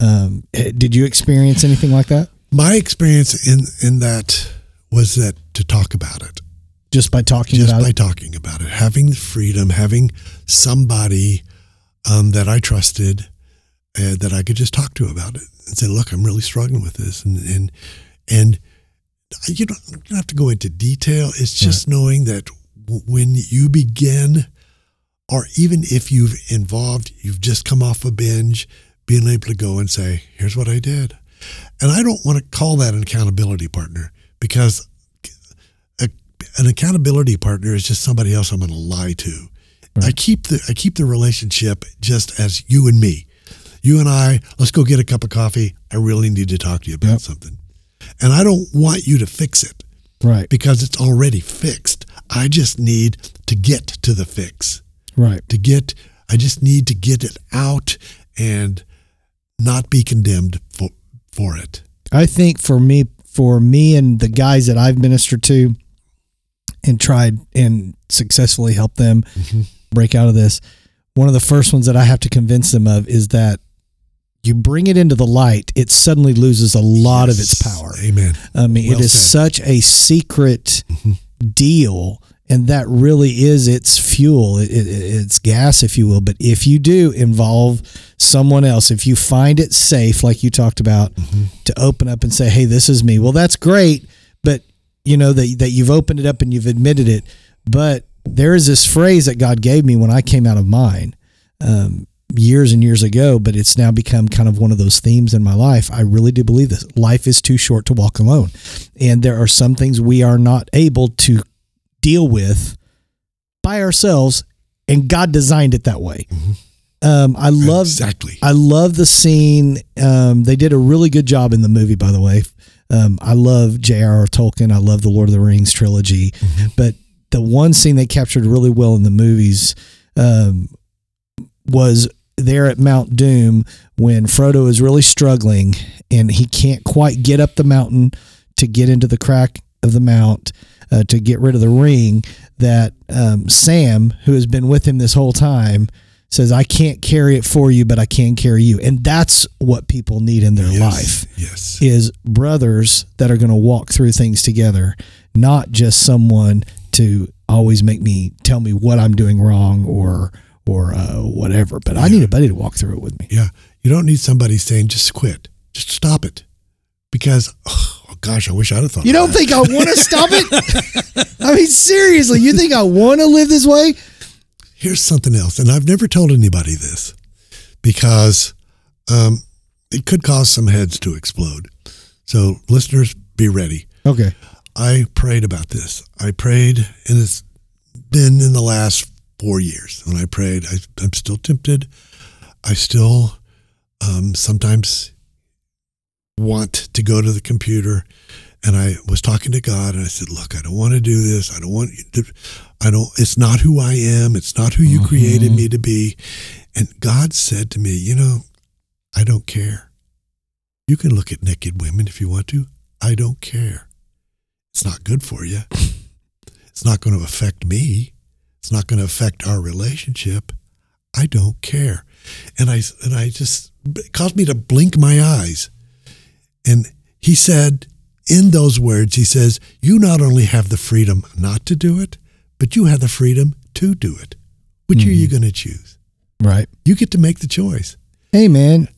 Um, eh, did you experience anything like that? My experience in in that was that to talk about it. Just by talking just about by it? talking about it. Having the freedom having somebody um, that i trusted uh, that i could just talk to about it and say look i'm really struggling with this. And and and you don't, you don't have to go into detail. It's just knowing that w- when you begin or even if you've involved you've just come off a binge being able to go and say here's what i did and I don't want to call that an accountability partner because a, an accountability partner is just somebody else I'm going to lie to. I keep the I keep the relationship just as you and me. You and I, let's go get a cup of coffee. I really need to talk to you about Yep. something. And I don't want you to fix it Right, because it's already fixed. I just need to get to the fix right. to get i just need to get it out and not be condemned for for it. I think for me, for me and the guys that I've ministered to and tried and successfully helped them break out of this, one of the first ones that I have to convince them of is that you bring it into the light, it suddenly loses a lot of its power. Amen. I mean, Well it is said. such a secret Mm-hmm. deal, and that really is its fuel, it, it, it's gas, if you will. But if you do involve someone else, if you find it safe, like you talked about, Mm-hmm. to open up and say, "Hey, this is me," well, that's great. But you know that that you've opened it up and you've admitted it. But there is this phrase that God gave me when I came out of mine. Um, years and years ago, but it's now become kind of one of those themes in my life. I really do believe this. Life is too short to walk alone. And there are some things we are not able to deal with by ourselves, and God designed it that way. Um, I love exactly. I love the scene. Um, they did a really good job in the movie, by the way. Um, I love J.R.R. Tolkien. I love the Lord of the Rings trilogy. But the one scene they captured really well in the movies um, was there at Mount Doom when Frodo is really struggling and he can't quite get up the mountain to get into the crack of the mount uh, to get rid of the ring. That um, Sam, who has been with him this whole time, says, I can't carry it for you, but I can carry you. And that's what people need in their yes. life Yes. is brothers that are going to walk through things together, not just someone to always make me tell me what I'm doing wrong or or uh, whatever. But I need a buddy to walk through it with me. Yeah. You don't need somebody saying just quit. Just stop it. Because oh gosh, I wish I'd have thought. You don't that. think I want to stop it? [laughs] I mean, seriously, you think I want to live this way? Here's something else, and I've never told anybody this because um, it could cause some heads to explode. So, listeners, be ready. Okay. I prayed about this. I prayed, and it's been in the last four years. When I prayed, I, I'm still tempted. I still um, sometimes want to go to the computer. And I was talking to God, and I said, "Look, I don't want to do this. I don't want to. I don't. It's not who I am. It's not who you mm-hmm. created me to be." And God said to me, "You know, I don't care. You can look at naked women if you want to. I don't care." it's not good for you. It's not going to affect me. It's not going to affect our relationship. I don't care. And I and I just it caused me to blink my eyes. And he said in those words, he says, "You not only have the freedom not to do it, but you have the freedom to do it. Which are you going to choose? Right. You get to make the choice." Hey, man,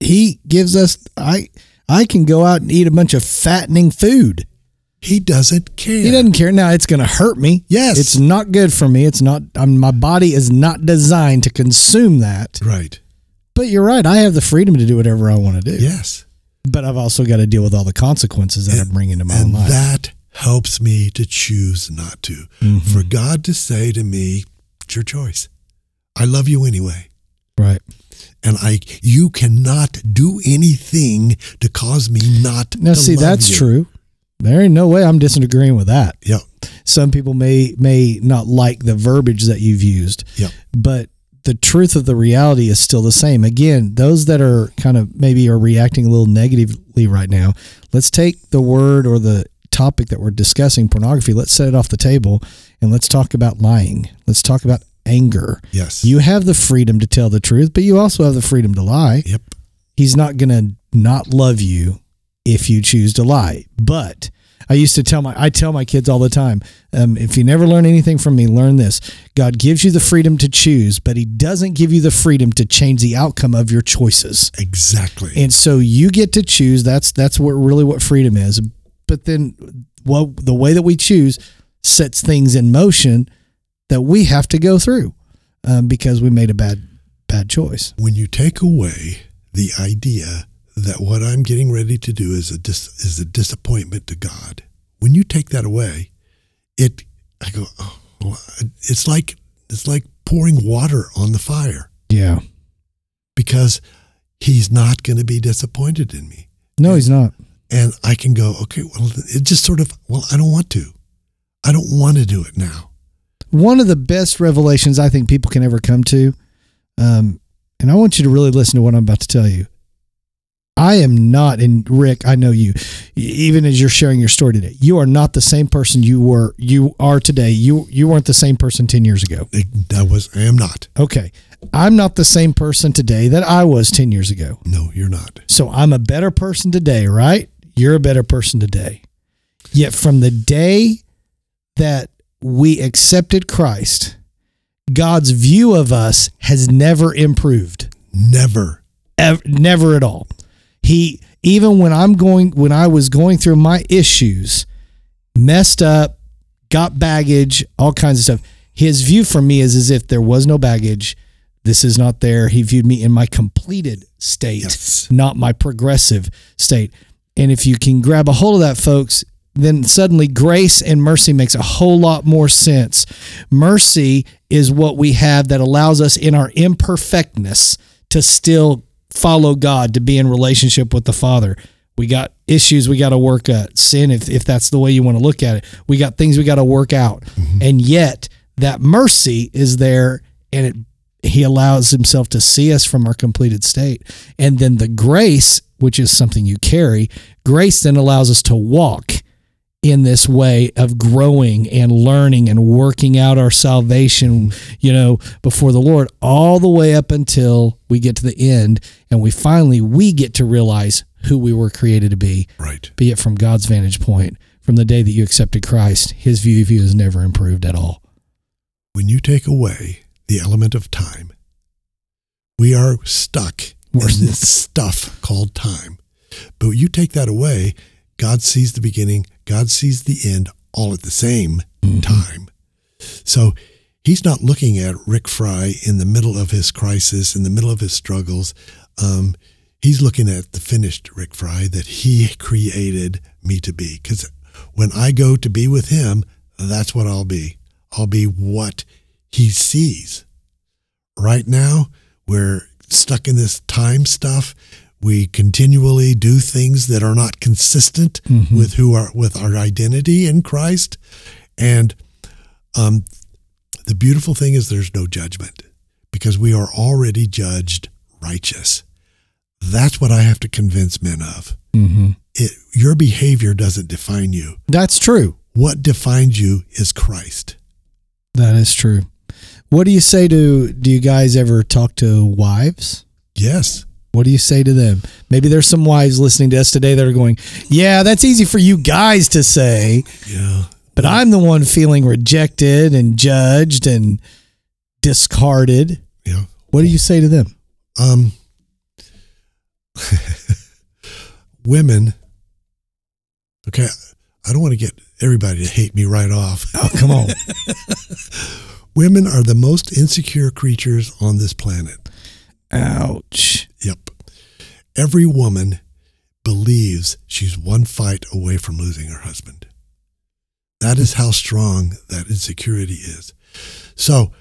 he gives us, I, I can go out and eat a bunch of fattening food. He doesn't care. He doesn't care. Now it's going to hurt me. Yes. It's not good for me. It's not, um, my body is not designed to consume that. Right. But you're right. I have the freedom to do whatever I want to do. Yes. But I've also got to deal with all the consequences that I bring into my own and life. that helps me to choose not to. Mm-hmm. For God to say to me, it's your choice. I love you anyway. right. And I you cannot do anything to cause me not Now, to see, that's you. true. There ain't no way I'm disagreeing with that. Yep. Some people may may not like the verbiage that you've used, Yep. but the truth of the reality is still the same. Again, those that are kind of maybe are reacting a little negatively right now, let's take the word or the topic that we're discussing, pornography, let's set it off the table and let's talk about lying. Let's talk about anger. Yes. You have the freedom to tell the truth, but you also have the freedom to lie. Yep. He's not going to not love you if you choose to lie. But I used to tell my I tell my kids all the time, um, if you never learn anything from me, learn this. God gives you the freedom to choose, but he doesn't give you the freedom to change the outcome of your choices. Exactly. And so you get to choose. That's that's what really what freedom is. But then well the way that we choose sets things in motion that we have to go through um, because we made a bad bad choice. when you take away the idea that what I'm getting ready to do is a dis, is a disappointment to God, when you take that away, it I go, oh, it's like it's like pouring water on the fire Yeah. because He's not going to be disappointed in me, No, he's not. and I can go, okay, well, it just sort of, well, I don't want to, I don't want to do it now. one of the best revelations I think people can ever come to, um, and I want you to really listen to what I'm about to tell you. I am not, and Rick, I know you. Even as you're sharing your story today, you are not the same person you were. You are today. You you weren't the same person ten years ago. That was I am not. Okay, I'm not the same person today that I was ten years ago. No, you're not. So I'm a better person today, right? You're a better person today. Yet from the day that we accepted Christ, God's view of us has never improved. Never. Ever, never at all. He even when I'm going when I was going through my issues, messed up, got baggage, all kinds of stuff. His view for me is as if there was no baggage. This is not there. He viewed me in my completed state, Yes. not my progressive state. And if you can grab a hold of that, folks, then suddenly grace and mercy makes a whole lot more sense. Mercy is what we have that allows us in our imperfectness to still follow God, to be in relationship with the Father. We got issues we got to work at, sin, if, if that's the way you want to look at it. We got things we got to work out. Mm-hmm. And yet, that mercy is there and it he allows himself to see us from our completed state. And then the grace, which is something you carry, grace then allows us to walk in this way of growing and learning and working out our salvation, you know, before the Lord all the way up until we get to the end and we finally we get to realize who we were created to be, Right. be it from God's vantage point. From the day that you accepted Christ, his view of you has never improved at all. When you take away the element of time, we are stuck in this stuff called time. But you take that away, God sees the beginning, God sees the end all at the same time. So he's not looking at Rick Fry in the middle of his crisis, in the middle of his struggles. Um, he's looking at the finished Rick Fry that he created me to be. Because when I go to be with him, that's what I'll be. I'll be what he sees. Right now, we're stuck in this time stuff. We continually do things that are not consistent with who are with our identity in Christ. And um, the beautiful thing is there's no judgment because we are already judged righteous. That's what I have to convince men of. Mm-hmm. It, your behavior doesn't define you. That's true. What defines you is Christ. That is true. What do you say to do you guys ever talk to wives? Yes. What do you say to them? Maybe there's some wives listening to us today that are going, "Yeah, that's easy for you guys to say, Yeah. but I'm the one feeling rejected and judged and discarded." Yeah. What do you say to them? Um, [laughs] women. Okay, I don't want to get everybody to hate me right off. [laughs] Oh, come on. [laughs] Women are the most insecure creatures on this planet. Ouch. Yep. Every woman believes she's one fight away from losing her husband. That is how strong that insecurity is. So,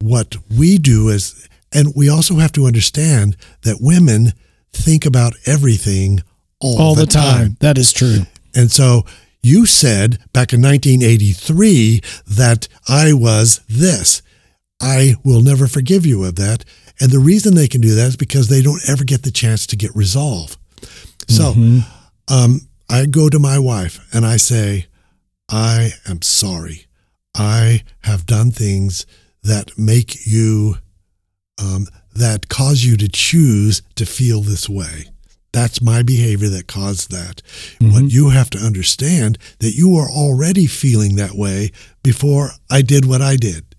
what we do is, and we also have to understand that women think about everything all, All the time. That is true. and so you said back in 1983 that I was this. I will never forgive you of that. And the reason they can do that is because they don't ever get the chance to get resolve. So um, I go to my wife and I say, I am sorry. I have done things that make you, um, that cause you to choose to feel this way. That's my behavior that caused that. What you have to understand that you are already feeling that way before I did what I did.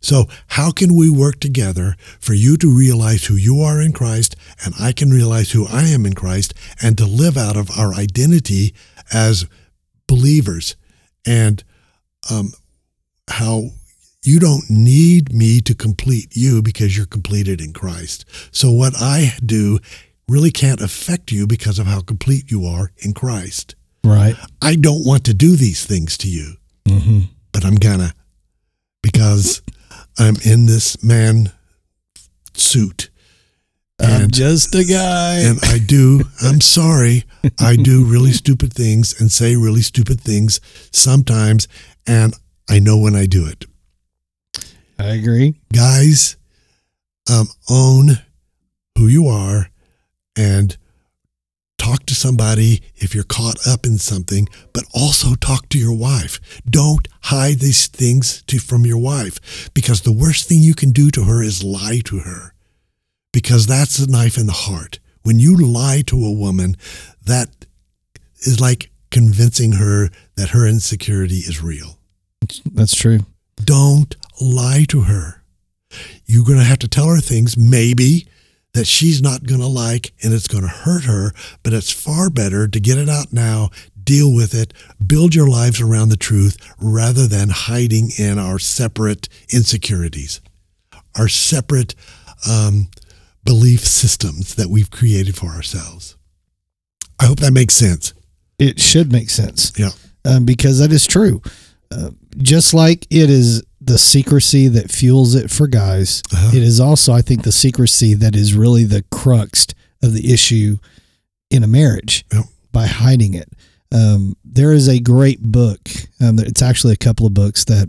So, how can we work together for you to realize who you are in Christ and I can realize who I am in Christ and to live out of our identity as believers and um, how you don't need me to complete you because you're completed in Christ. So, what I do really can't affect you because of how complete you are in Christ. Right. I don't want to do these things to you, Mm-hmm. but I'm gonna because I'm in this man suit. I'm And, just a guy. and I do, I'm sorry, I do [laughs] really stupid things and say really stupid things sometimes. And I know when I do it. I agree. Guys, um, own who you are and talk to somebody if you're caught up in something, but also talk to your wife. Don't hide these things to, from your wife because the worst thing you can do to her is lie to her because that's the knife in the heart. When you lie to a woman, that is like convincing her that her insecurity is real. That's true. Don't lie to her. You're going to have to tell her things, maybe that she's not going to like and it's going to hurt her, but it's far better to get it out now, deal with it, build your lives around the truth rather than hiding in our separate insecurities, our separate um, belief systems that we've created for ourselves. I hope that makes sense. It should make sense. Yeah. Um, because that is true. Uh, just like it is the secrecy that fuels it for guys, Uh-huh. it is also, I think, the secrecy that is really the crux of the issue in a marriage Yep. by hiding it. Um, there is a great book. Um, it's actually a couple of books that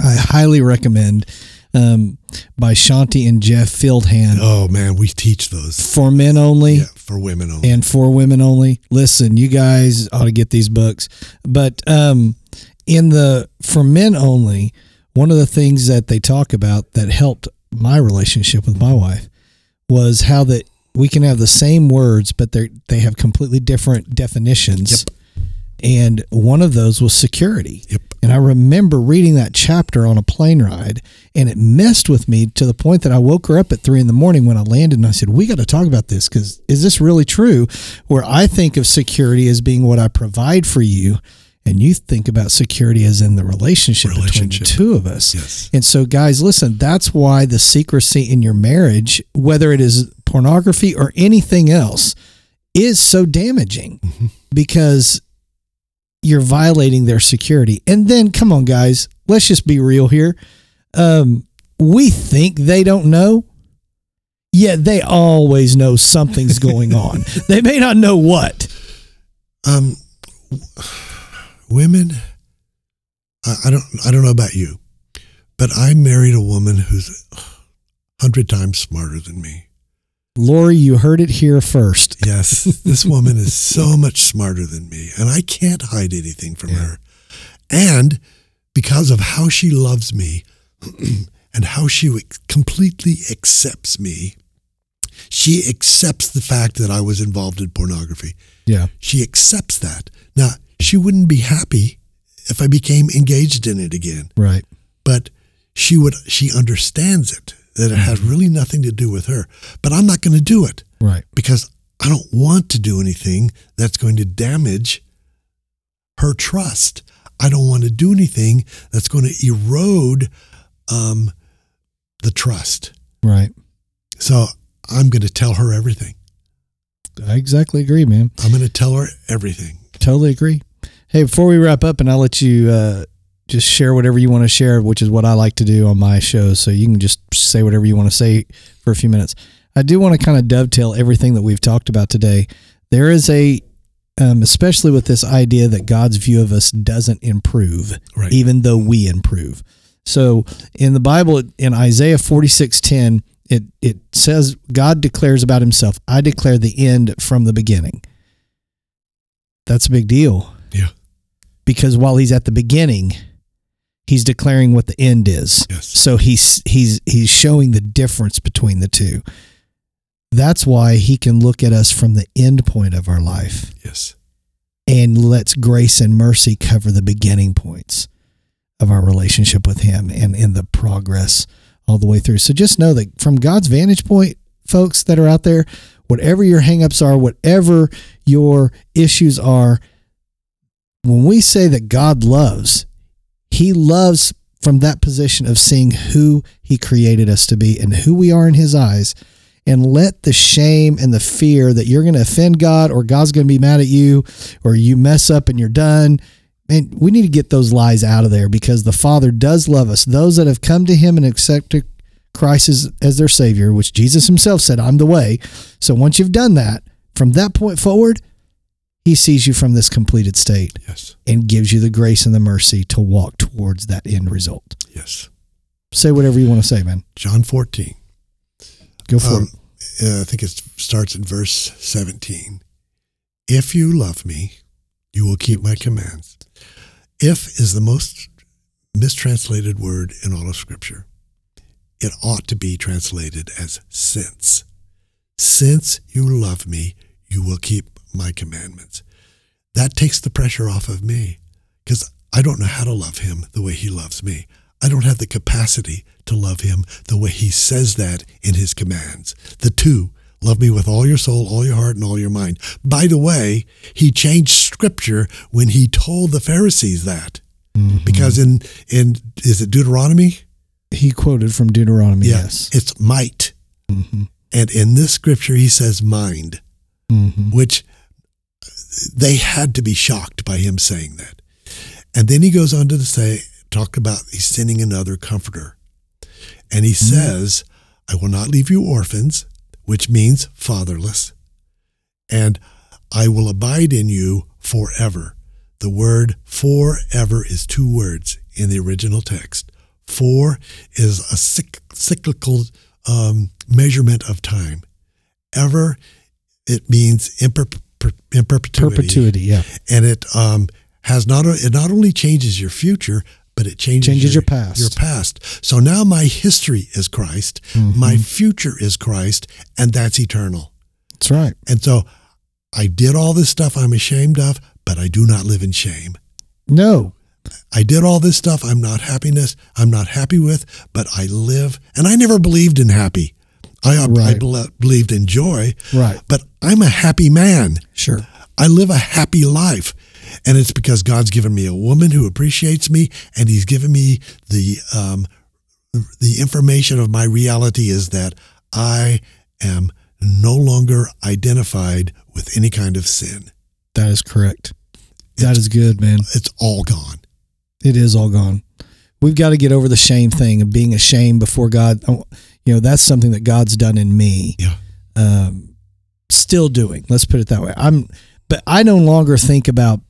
I highly recommend um, by Shaunti and Jeff Feldhahn Oh man, we teach those. for men only Yeah, for women only. and for women only. Listen, you guys ought to get these books. But um, in the for men only, one of the things that they talk about that helped my relationship with my wife was how that we can have the same words, but they they have completely different definitions. And one of those was security. Yep. And I remember reading that chapter on a plane ride, and it messed with me to the point that I woke her up at three in the morning when I landed, and I said, "We got to talk about this because is this really true?" Where I think of security as being what I provide for you, and you think about security as in the relationship, Relationship. between the two of us. Yes. And so, guys, listen, that's why the secrecy in your marriage, whether it is pornography or anything else, is so damaging because you're violating their security. And then, come on, guys, let's just be real here. Um, we think they don't know, yet they always know something's going [laughs] on. they may not know what. Um, women, I, I don't, I don't know about you, but I married a woman who's hundred times smarter than me. Lori, you heard it here first. [laughs] Yes, this woman is so much smarter than me, and I can't hide anything from her. And because of how she loves me [clears throat] and how she completely accepts me, she accepts the fact that I was involved in pornography. Yeah. She accepts that. Now, she wouldn't be happy if I became engaged in it again, Right. but she would she understands it that it has really nothing to do with her. But I'm not going to do it Right. because I don't want to do anything that's going to damage her trust. I don't want to do anything that's going to erode um, the trust. Right. So I'm going to tell her everything. I exactly agree, man. I'm going to tell her everything. Totally agree. Hey, before we wrap up, and I'll let you uh, just share whatever you want to share, which is what I like to do on my shows. So you can just say whatever you want to say for a few minutes. I do want to kind of dovetail everything that we've talked about today. There is a, um, especially with this idea that God's view of us doesn't improve, Right. even though we improve. So in the Bible, in Isaiah forty six ten, it it says God declares about Himself, "I declare the end from the beginning." That's a big deal. Because while he's at the beginning, he's declaring what the end is. Yes. So he's he's he's showing the difference between the two. That's why he can look at us from the end point of our life Yes. and lets grace and mercy cover the beginning points of our relationship with him and in the progress all the way through. So just know that from God's vantage point, folks that are out there, whatever your hangups are, whatever your issues are, when we say that God loves, he loves from that position of seeing who he created us to be and who we are in his eyes and let the shame and the fear that you're going to offend God or God's going to be mad at you or you mess up and you're done. And we need to get those lies out of there because the Father does love us. Those that have come to him and accepted Christ as, as their Savior, which Jesus himself said, I'm the way. So once you've done that, from that point forward, he sees you from this completed state Yes. and gives you the grace and the mercy to walk towards that end result. Yes. Say whatever you want to say, man. John 14. Go for Um, it. uh, I think it starts in verse 17. If you love me, you will keep my commands. If is the most mistranslated word in all of Scripture. It ought to be translated as since. Since you love me, you will keep my commandments. That takes the pressure off of me because I don't know how to love him the way he loves me. I don't have the capacity to love him the way he says that in his commands. The two, love me with all your soul, all your heart, and all your mind. By the way, he changed scripture when he told the Pharisees that. Mm-hmm. Because in in is it Deuteronomy? He quoted from Deuteronomy. Yes. It's might. Mm-hmm. And in this scripture he says mind, Mm-hmm. which they had to be shocked by him saying that. And then he goes on to say talk about he's sending another comforter. And he says, I will not leave you orphans, which means fatherless, and I will abide in you forever. The word forever is two words in the original text. For is a cyclical um, measurement of time. Ever, it means in, per- in perpetuity Perpetuity. Yeah. and it um, has not it not only changes your future, but it changes, Changes your past. Your past. So now my history is Christ, Mm-hmm. my future is Christ, and that's eternal. That's right. And so I did all this stuff I'm ashamed of, but I do not live in shame. No. I did all this stuff I'm not happiness, I'm not happy with, but I live, and I never believed in happy. I, I Right. bel- believed in joy, Right. but I'm a happy man. Sure. I live a happy life. And it's because God's given me a woman who appreciates me, and He's given me the um, the information of my reality is that I am no longer identified with any kind of sin. That is correct. That is good, man. It's all gone. It is all gone. We've got to get over the shame thing of being ashamed before God. You know, that's something that God's done in me. Yeah. Um, still doing. Let's put it that way. I'm, but I no longer think about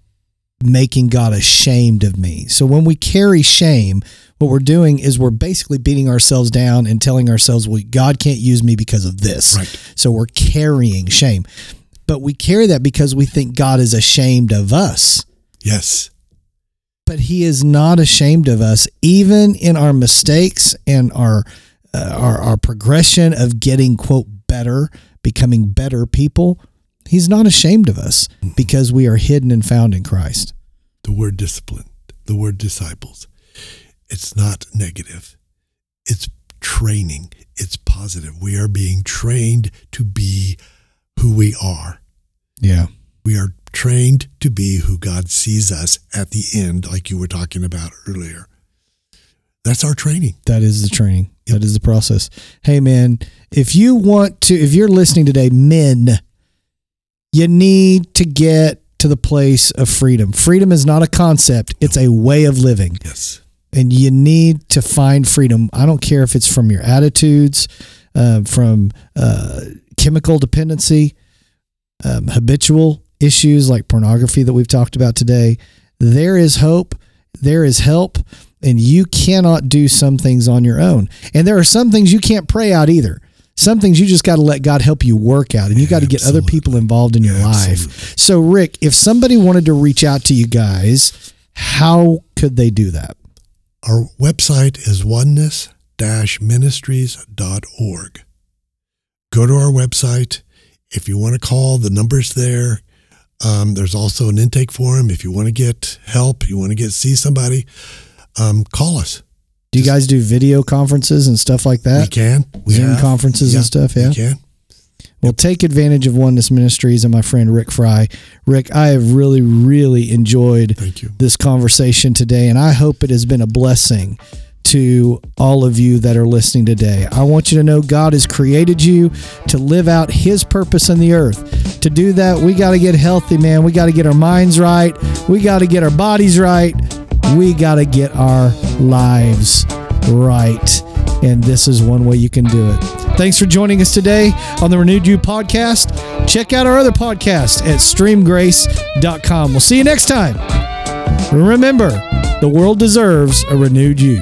making God ashamed of me. So when we carry shame, what we're doing is we're basically beating ourselves down and telling ourselves, well, God can't use me because of this. Right. So we're carrying shame. But we carry that because we think God is ashamed of us Yes. but he is not ashamed of us even in our mistakes and our uh, our, our progression of getting quote better becoming better people he's not ashamed of us because we are hidden and found in christ The word discipline, the word disciples. It's not negative. It's training. It's positive. We are being trained to be who we are. yeah We are trained to be who God sees us at the end, like you were talking about earlier. That's our training. that is the training that is the process hey man if you want to if you're listening today men you need to get to the place of freedom freedom is not a concept it's a way of living Yes. and you need to find freedom. I don't care if it's from your attitudes, uh, from uh, chemical dependency, um, habitual issues like pornography that we've talked about today. There is hope, there is help, and you cannot do some things on your own. And there are some things you can't pray out either. Some things you just got to let God help you work out, and you got to get other people involved in your life. Absolutely. So, Rick, if somebody wanted to reach out to you guys, how could they do that? Our website is oneness ministries.org. Go to our website. If you want to call, the number's there. Um, there's also an intake form. If you want to get help, you want to get see somebody, um, call us. Do you guys do video conferences and stuff like that? we can. We Zoom have. conferences and stuff, yeah? We can. Well, take advantage of Oneness Ministries and my friend Rick Fry. Rick, I have really, really enjoyed Thank you. this conversation today, and I hope it has been a blessing to all of you that are listening today. I want you to know God has created you to live out His purpose in the earth. To do that, we got to get healthy, man. We got to get our minds right. We got to get our bodies right. We got to get our lives right. And this is one way you can do it. Thanks for joining us today on the Renewed You podcast. Check out our other podcast at streamgrace.com. We'll see you next time. Remember, the world deserves a renewed you.